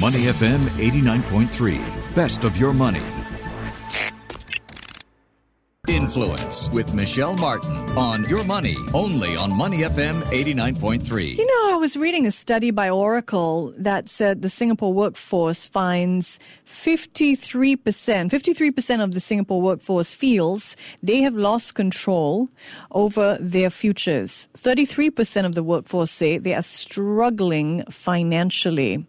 Money FM 89.3. Best of your money. Influence with Michelle Martin on Your Money, only on Money FM 89.3. You know, I was reading a study by Oracle that said the Singapore workforce finds 53%, 53% of the Singapore workforce feels they have lost control over their futures. 33% of the workforce say they are struggling financially.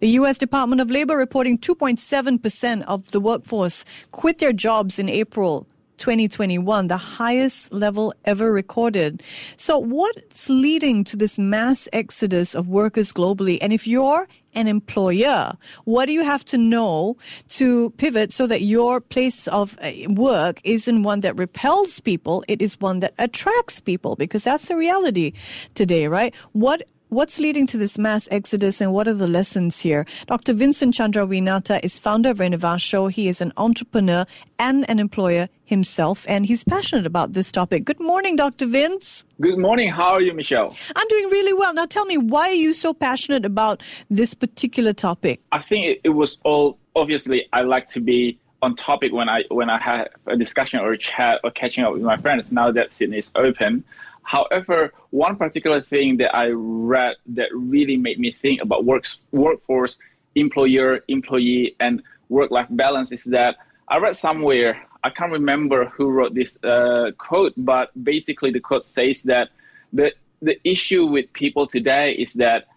The U.S. Department of Labor reporting 2.7% of the workforce quit their jobs in April 2021, the highest level ever recorded. So, what's leading to this mass exodus of workers globally? And if you're an employer, what do you have to know to pivot so that your place of uh, work isn't one that repels people, it is one that attracts people? Because that's the reality today, right? What What's leading to this mass exodus and what are the lessons here? Dr. Vincent Candrawinata is founder of Renovatio. He is an entrepreneur and an employer himself, and he's passionate about this topic. Good morning, Dr. Vince. Good morning. How are you, Michelle? I'm doing really well. Now tell me, why are you so passionate about this particular topic? I think it, it was all obviously I like to be on topic when I when I have a discussion or a chat or catching up with my friends. Now that Sydney is open, However, one particular thing that I read that really made me think about works, workforce, employer, employee, and work-life balance is that I read somewhere, I can't remember who wrote this uh, quote, but basically the quote says that the, the issue with people today is that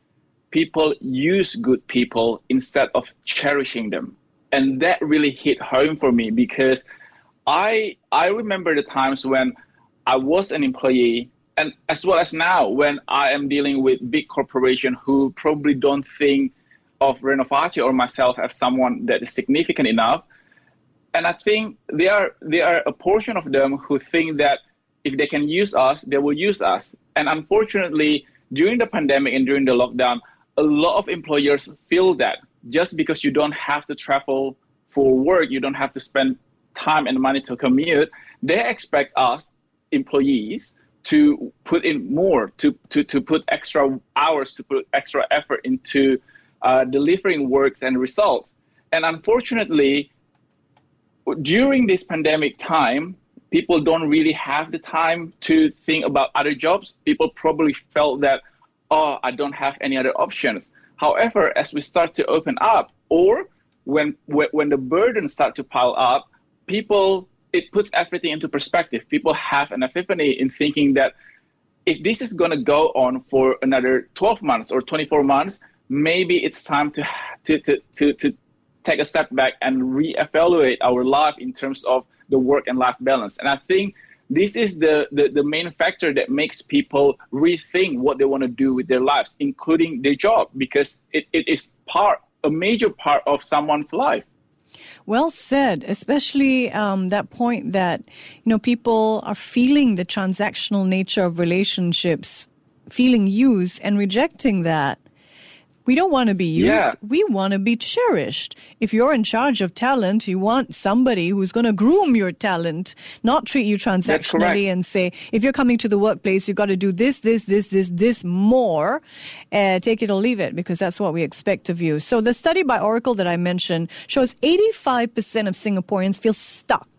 people use good people instead of cherishing them. And that really hit home for me because I I remember the times when I was an employee and as well as now when I am dealing with big corporation who probably don't think of Renovatio or myself as someone that is significant enough. And I think there are there are a portion of them who think that if they can use us, they will use us. And unfortunately, during the pandemic and during the lockdown, a lot of employers feel that just because you don't have to travel for work, you don't have to spend time and money to commute, they expect us employees to put in more, to, to, to put extra hours, to put extra effort into uh, delivering works and results. And unfortunately, during this pandemic time, people don't really have the time to think about other jobs. People probably felt that, oh, I don't have any other options. However, as we start to open up, or when when the burdens start to pile up, people it puts everything into perspective. People have an epiphany in thinking that if this is going to go on for another 12 months or 24 months, maybe it's time to, to, to, to, to take a step back and reevaluate our life in terms of the work and life balance. And I think this is the, the, the main factor that makes people rethink what they want to do with their lives, including their job, because it, it is part, a major part of someone's life. Well said, especially um, that point that you know people are feeling the transactional nature of relationships, feeling used and rejecting that. We don't want to be used. Yeah. We want to be cherished. If you're in charge of talent, you want somebody who's going to groom your talent, not treat you transactionally and say, if you're coming to the workplace, you've got to do this, this, this, this, this more. Uh, take it or leave it because that's what we expect of you. So the study by Oracle that I mentioned shows 85% of Singaporeans feel stuck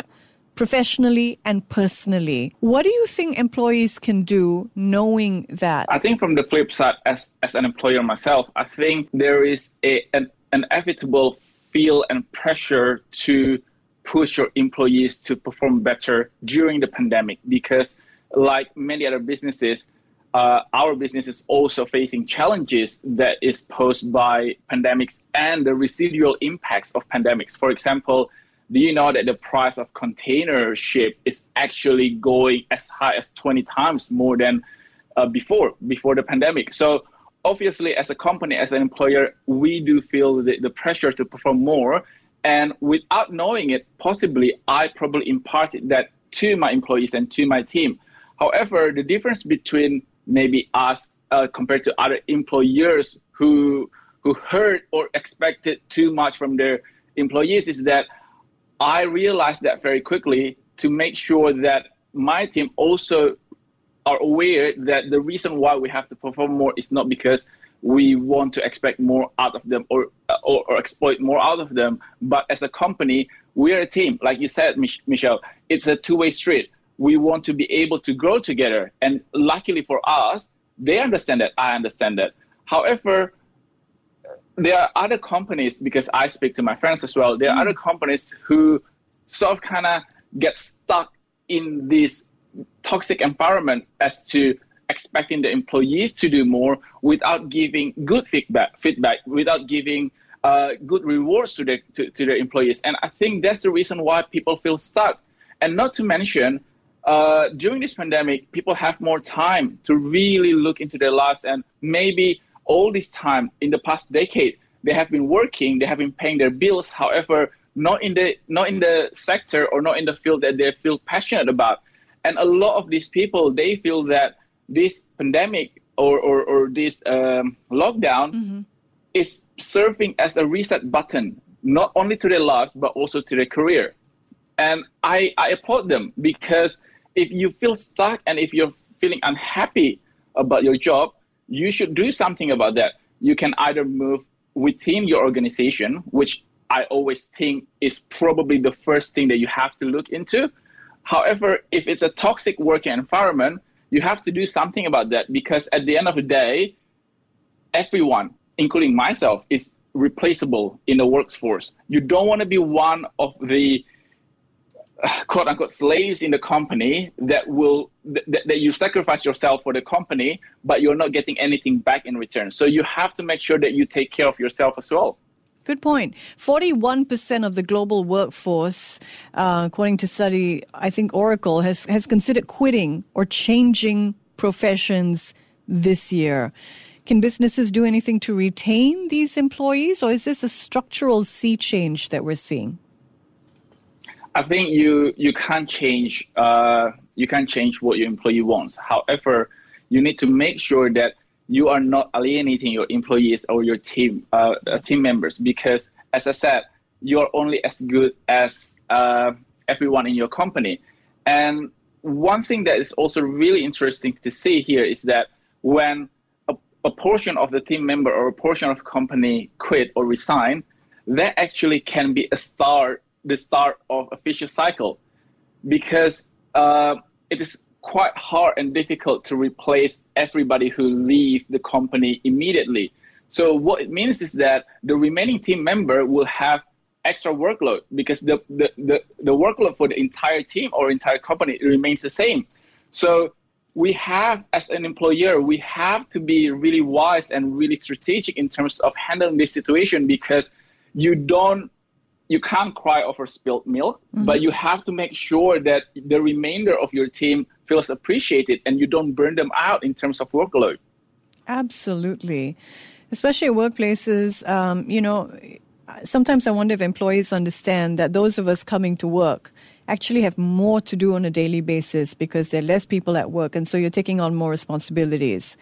professionally and personally. What do you think employees can do knowing that? I think from the flip side, as, as an employer myself, I think there is a, an, inevitable feel and pressure to push your employees to perform better during the pandemic because like many other businesses, uh, our business is also facing challenges that is posed by pandemics and the residual impacts of pandemics. For example, do you know that the price of container ship is actually going as high as 20 times more than uh, before before the pandemic? So obviously as a company as an employer we do feel the, the pressure to perform more. And without knowing it possibly i probably imparted that to my employees and to my team. However the difference between maybe us uh, compared to other employers who who heard or expected too much from their employees is that I realized that very quickly to make sure that my team also are aware that the reason why we have to perform more is not because we want to expect more out of them or or, or, exploit more out of them. But as a company, we're a team. Like you said, Mich- Michelle, it's a two way street. We want to be able to grow together. And luckily for us, they understand that. I understand that. However, there are other companies, because I speak to my friends as well, there are mm. other companies who sort of kind of get stuck in this toxic environment as to expecting the employees to do more without giving good feedback, feedback without giving uh, good rewards to the to, to the employees. And I think that's the reason why people feel stuck. And not to mention, uh, during this pandemic, people have more time to really look into their lives. And maybe all this time in the past decade, they have been working, they have been paying their bills. However, not in the not in the sector or not in the field that they feel passionate about. And a lot of these people, they feel that this pandemic or, or, or this um, lockdown mm-hmm. is serving as a reset button, not only to their lives, but also to their career. And I, I applaud them because if you feel stuck and if you're feeling unhappy about your job, you should do something about that. You can either move within your organization, which I always think is probably the first thing that you have to look into. However, if it's a toxic working environment, you have to do something about that because at the end of the day, everyone, including myself, is replaceable in the workforce. You don't want to be one of the quote unquote slaves in the company that will th- that you sacrifice yourself for the company, but you're not getting anything back in return. So you have to make sure that you take care of yourself as well. Good point. 41% of the global workforce, uh, according to study, I think Oracle has, has considered quitting or changing professions this year. Can businesses do anything to retain these employees, or is this a structural sea change that we're seeing? I think you you can't change uh, you can't change what your employee wants. However, you need to make sure that you are not alienating your employees or your team uh, uh, team members because as i said you're only as good as uh, everyone in your company and one thing that is also really interesting to see here is that when a, a portion of the team member or a portion of company quit or resign that actually can be a start the start of a vicious cycle because uh, it is quite hard and difficult to replace everybody who leave the company immediately. So what it means is that the remaining team member will have extra workload because the, the, the, the workload for the entire team or entire company remains the same. So we have, as an employer, we have to be really wise and really strategic in terms of handling this situation because you don't you can't cry over spilled milk, mm-hmm. but you have to make sure that the remainder of your team feels appreciated and you don't burn them out in terms of workload. Absolutely. Especially workplaces, um, you know, sometimes I wonder if employees understand that those of us coming to work actually have more to do on a daily basis because there are less people at work and so you're taking on more responsibilities.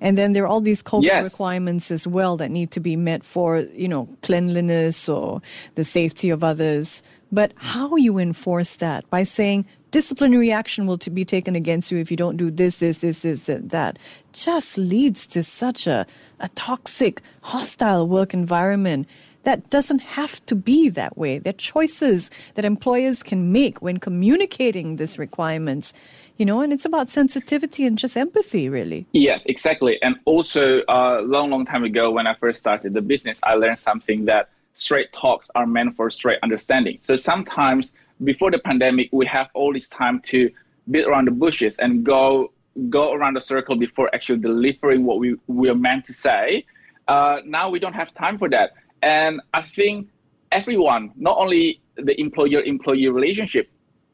And then there are all these COVID yes. requirements as well that need to be met for you know cleanliness or the safety of others. But how you enforce that? By saying disciplinary action will be taken against you if you don't do this this this this that. Just leads to such a, a toxic hostile work environment that doesn't have to be that way. There are choices that employers can make when communicating these requirements, you know, and it's about sensitivity and just empathy, really. Yes, exactly. And also, a uh, long, long time ago, when I first started the business, I learned something that straight talks are meant for straight understanding. So sometimes before the pandemic, we have all this time to beat around the bushes and go go around the circle before actually delivering what we, we are meant to say. Uh, now we don't have time for that. And I think everyone, not only the employer employee relationship,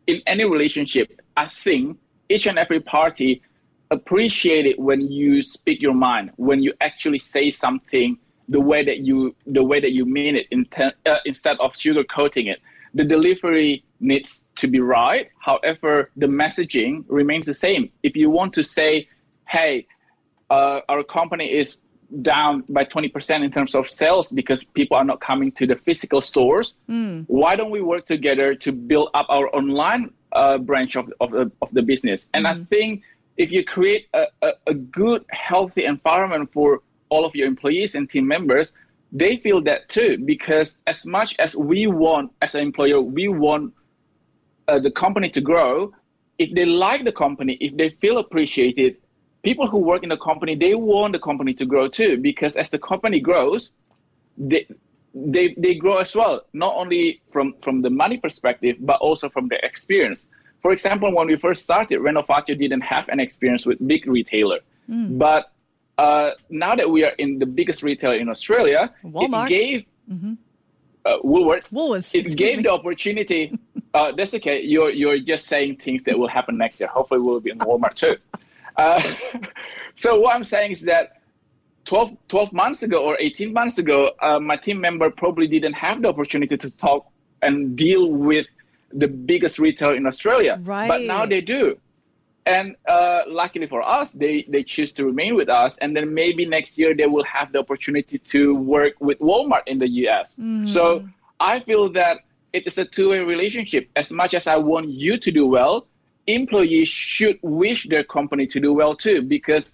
in any relationship, I think each and every party appreciate it when you speak your mind, when you actually say something the way that you the way that you mean it inten- uh, instead of sugarcoating it. The delivery needs to be right. However, the messaging remains the same. If you want to say, "Hey, uh, our company is down by 20% in terms of sales because people are not coming to the physical stores. Mm. Why don't we work together to build up our online uh, branch of, of, of, the business? And mm. I hmm. think if you create a, a, a, good, healthy environment for all of your employees and team members, they feel that too because as much as we want as an employer we want uh, the company to grow if they like the company if they feel appreciated people who work in the company they want the company to grow too because as the company grows they they, they grow as well not only from from the money perspective but also from the experience for example when we first started renovatio didn't have an experience with big retailer mm. but uh, now that we are in the biggest retailer in Australia, Walmart. it gave mm-hmm. uh, Woolworths. Woolworths. It gave me. the opportunity. uh, that's okay. You're you're just saying things that will happen next year. Hopefully, we'll be in Walmart too. Uh, so what I'm saying is that 12, 12 months ago or 18 months ago, uh, my team member probably didn't have the opportunity to talk and deal with the biggest retailer in Australia. Right. But now they do and uh, luckily for us they they choose to remain with us and then maybe next year they will have the opportunity to work with walmart in the us mm. so i feel that it is a two-way relationship as much as i want you to do well employees should wish their company to do well too because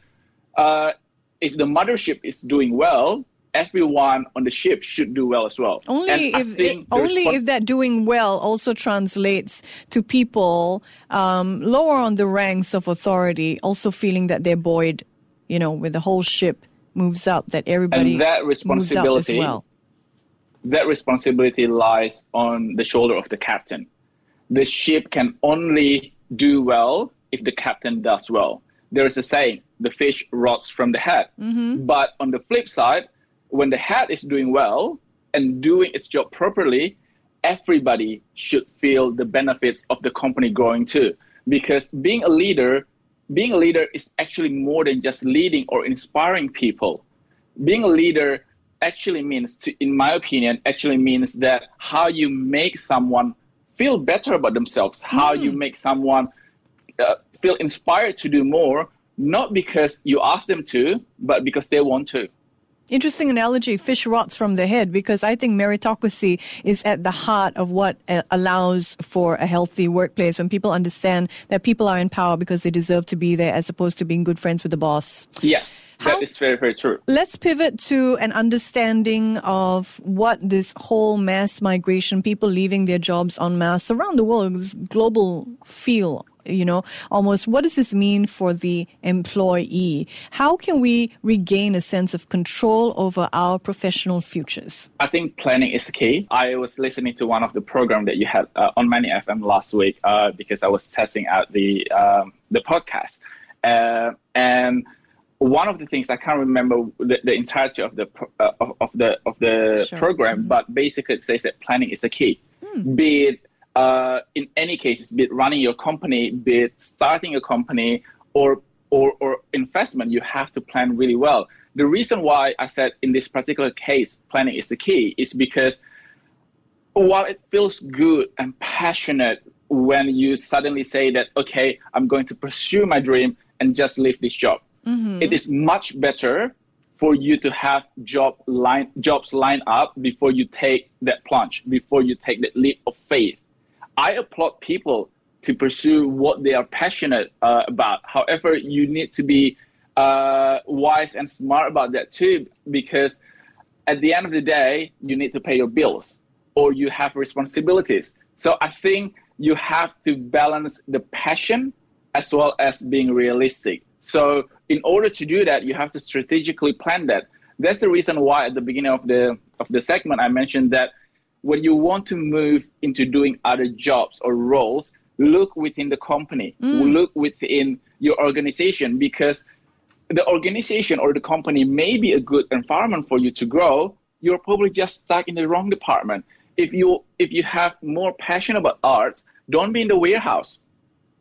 uh, if the mothership is doing well everyone on the ship should do well as well. Only if it, only if that doing well also translates to people um, lower on the ranks of authority also feeling that they're buoyed, you know, with the whole ship moves up, that everybody and that responsibility, well. That responsibility lies on the shoulder of the captain. The ship can only do well if the captain does well. There is a saying, the fish rots from the head. Mm-hmm. But on the flip side, when the head is doing well and doing its job properly, everybody should feel the benefits of the company growing too. Because being a leader, being a leader is actually more than just leading or inspiring people. Being a leader actually means, to, in my opinion, actually means that how you make someone feel better about themselves, how mm. you make someone uh, feel inspired to do more, not because you ask them to, but because they want to. Interesting analogy, fish rots from the head, because I think meritocracy is at the heart of what uh, allows for a healthy workplace when people understand that people are in power because they deserve to be there as opposed to being good friends with the boss. Yes, How, that is very, very true. Let's pivot to an understanding of what this whole mass migration, people leaving their jobs en masse around the world, this global feel you know, almost what does this mean for the employee? How can we regain a sense of control over our professional futures? I think planning is the key. I was listening to one of the program that you had uh, on Money FM last week uh, because I was testing out the um, the podcast, uh, and one of the things I can't remember the, the entirety of the uh, of, of, the of the sure. program, mm-hmm. but basically it says that planning is the key. Mm. Be it uh, in any cases, be it running your company, be it starting a company, or, or, or investment, you have to plan really well. The reason why I said in this particular case, planning is the key is because while it feels good and passionate when you suddenly say that, okay, I'm going to pursue my dream and just leave this job, mm-hmm. it is much better for you to have job line jobs lined up before you take that plunge, before you take that leap of faith. I applaud people to pursue what they are passionate uh, about. However, you need to be uh, wise and smart about that too, because at the end of the day, you need to pay your bills or you have responsibilities. So I think you have to balance the passion as well as being realistic. So in order to do that, you have to strategically plan that. That's the reason why at the beginning of the of the segment I mentioned that when you want to move into doing other jobs or roles, look within the company, mm. look within your organization because the organization or the company may be a good environment for you to grow. You're probably just stuck in the wrong department. If you if you have more passion about art, don't be in the warehouse.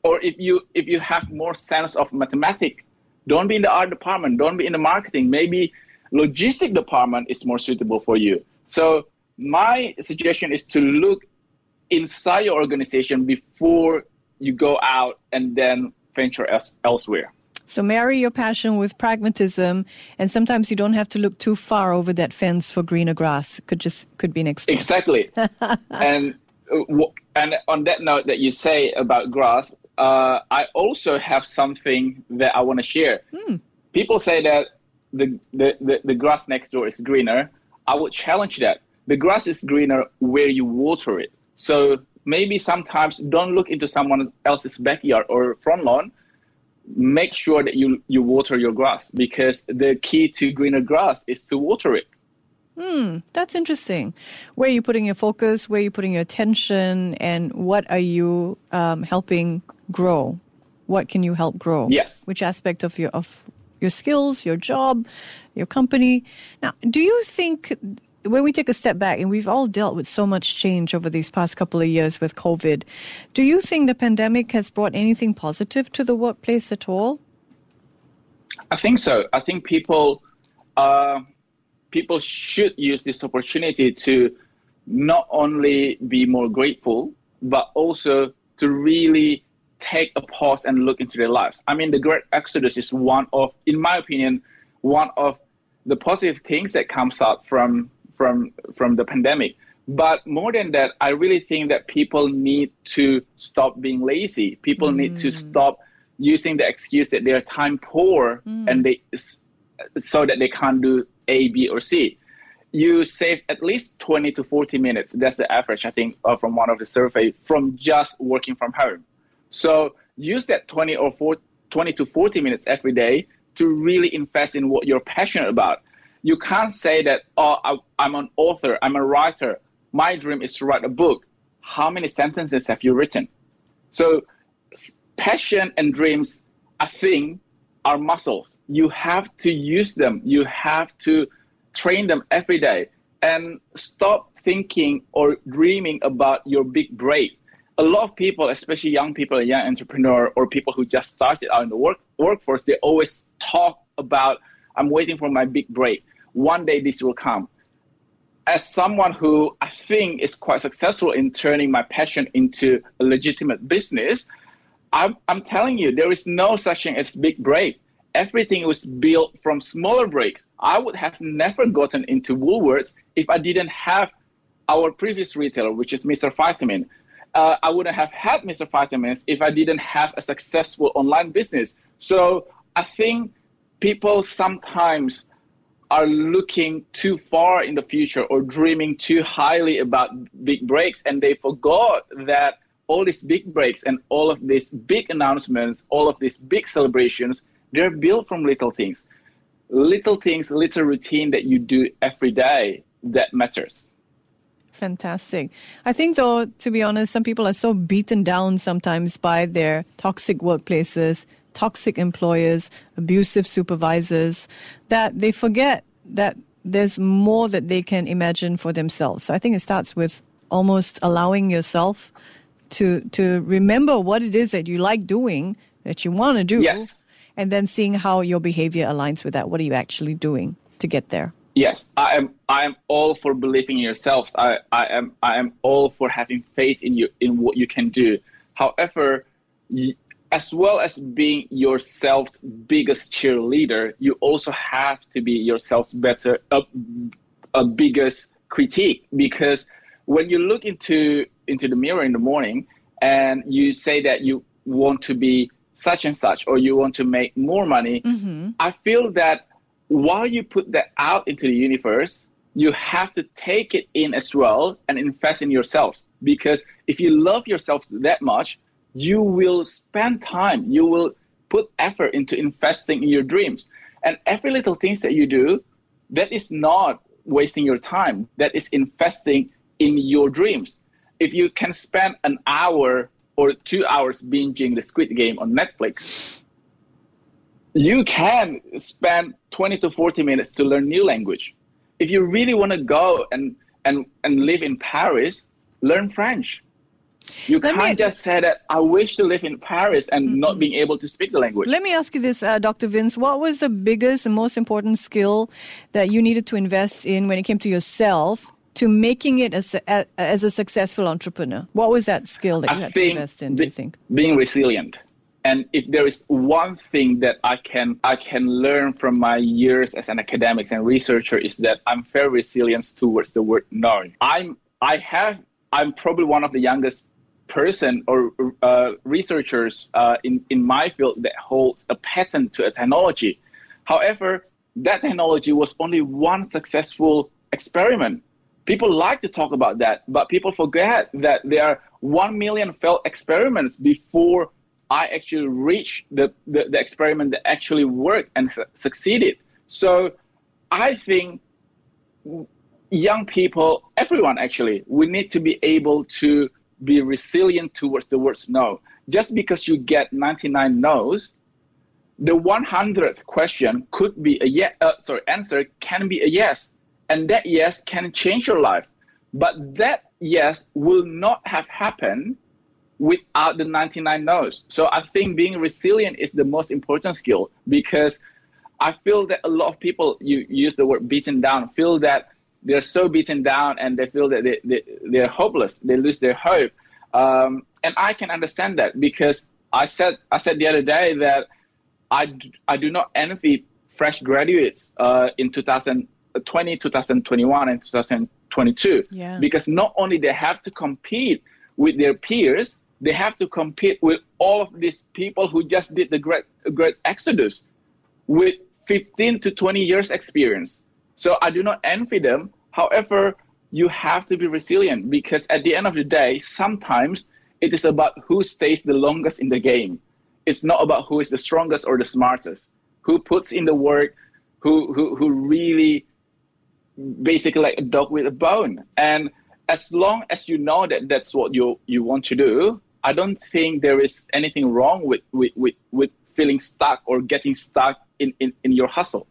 Or if you if you have more sense of mathematics, don't be in the art department, don't be in the marketing. Maybe logistic department is more suitable for you. So my suggestion is to look inside your organization before you go out and then venture else- elsewhere. So marry your passion with pragmatism, and sometimes you don't have to look too far over that fence for greener grass. It could just could be next door. Exactly. and uh, and on that note that you say about grass, uh, I also have something that I want to share. Hmm. People say that the, the, the, the grass next door is greener. I would challenge that. The grass is greener where you water it. So maybe sometimes don't look into someone else's backyard or front lawn. Make sure that you, you water your grass because the key to greener grass is to water it. Hmm, that's interesting. Where are you putting your focus? Where are you putting your attention? And what are you um, helping grow? What can you help grow? Yes. Which aspect of your of your skills, your job, your company? Now, do you think when we take a step back, and we've all dealt with so much change over these past couple of years with COVID, do you think the pandemic has brought anything positive to the workplace at all? I think so. I think people. Uh, people should use this opportunity to not only be more grateful, but also to really take a pause and look into their lives. I mean, the Great Exodus is one of, in my opinion, one of the positive things that comes out from from from the pandemic. But more than that, I really think that people need to stop being lazy. People mm. need to mm. stop using the excuse that they're time poor mm. and they so that they can't do a, B, or C. You save at least 20 to 40 minutes. That's the average, I think, uh, from one of the survey from just working from home. So use that 20 or 40, 20 to 40 minutes every day to really invest in what you're passionate about. You can't say that, oh, I, I'm an author, I'm a writer. My dream is to write a book. How many sentences have you written? So, passion and dreams, I think, are muscles. You have to use them. You have to train them every day and stop thinking or dreaming about your big break. A lot of people, especially young people, young entrepreneur, or people who just started out in the work workforce, they always talk about, "I'm waiting for my big break. One day this will come." As someone who I think is quite successful in turning my passion into a legitimate business, I'm, I'm telling you, there is no such thing as big break. Everything was built from smaller breaks. I would have never gotten into Woolworths if I didn't have our previous retailer, which is Mr. Vitamin. Uh, I wouldn't have had Mr. Vitamins if I didn't have a successful online business. So I think people sometimes are looking too far in the future or dreaming too highly about big breaks and they forgot that all these big breaks and all of these big announcements, all of these big celebrations, they're built from little things. Little things, little routine that you do every day that matters. Fantastic. I think, though, to be honest, some people are so beaten down sometimes by their toxic workplaces, toxic employers, abusive supervisors, that they forget that there's more that they can imagine for themselves. So I think it starts with almost allowing yourself to to remember what it is that you like doing that you want to do yes. and then seeing how your behavior aligns with that. What are you actually doing to get there? Yes. I am i am all for believing in yourself i i am i am all for having faith in you in what you can do. However as well as being yourself's biggest cheerleader you also have to be yourself's better a, a biggest critique because when you look into into the mirror in the morning and you say that you want to be such and such or you want to make more money, mm-hmm. I feel that while you put that out into the universe, you have to take it in as well and invest in yourself. Because if you love yourself that much, you will spend time, you will put effort into investing in your dreams. And every little things that you do, that is not wasting your time. That is investing in your dreams if you can spend an hour or two hours binging the Squid Game on Netflix, you can spend 20 to 40 minutes to learn new language. If you really want to go and, and, and live in Paris, learn French. You let can't me, just say that I wish to live in Paris and mm-hmm. not being able to speak the language. Let me ask you this, uh, Dr. Vince. What was the biggest and most important skill that you needed to invest in when it came to yourself to making it as a, as a successful entrepreneur? What was that skill that you I had to invest in? Do you think being resilient? And if there is one thing that I can I can learn from my years as an academic and researcher is that I'm very resilient towards the word no. I'm I have I'm probably one of the youngest person or uh, researchers uh, in in my field that holds a patent to a technology. However, that technology was only one successful experiment. People like to talk about that, but people forget that there are 1 million failed experiments before I actually reached the, the, the experiment that actually worked and su- succeeded. So I think young people, everyone actually, we need to be able to be resilient towards the words no. Just because you get 99 no's, the 100th question could be a yes, uh, sorry, answer can be a yes. And that yes can change your life. But that yes will not have happened without the 99 no's. So I think being resilient is the most important skill because I feel that a lot of people, you use the word beaten down, feel that they're so beaten down and they feel that they, they, they're hopeless, they lose their hope. Um, and I can understand that because I said, I said the other day that I, I do not envy fresh graduates uh, in 2020, 2021, and 2022 Yeah. because not only they have to compete with their peers, they have to compete with all of these people who just did the great, great exodus with 15 to 20 years experience. So I do not envy them. However, you have to be resilient because at the end of the day, sometimes it is about who stays the longest in the game. It's not about who is the strongest or the smartest, who puts in the work, who who, who really basically like a dog with a bone. And as long as you know that that's what you you want to do, I don't think there is anything wrong with with with, with feeling stuck or getting stuck in, in, in your hustle.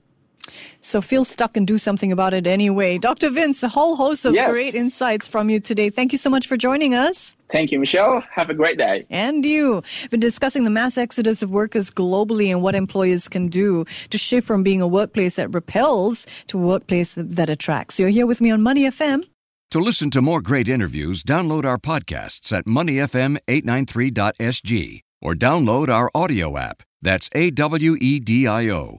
So feel stuck and do something about it anyway. Dr. Vince, a whole host of Yes. great insights from you today. Thank you so much for joining us. Thank you, Michelle. Have a great day. And you. Been discussing the mass exodus of workers globally and what employers can do to shift from being a workplace that repels to a workplace that, that attracts. You're here with me on Money FM. To listen to more great interviews, download our podcasts at moneyfm893.sg or download our audio app. That's A W E D I O.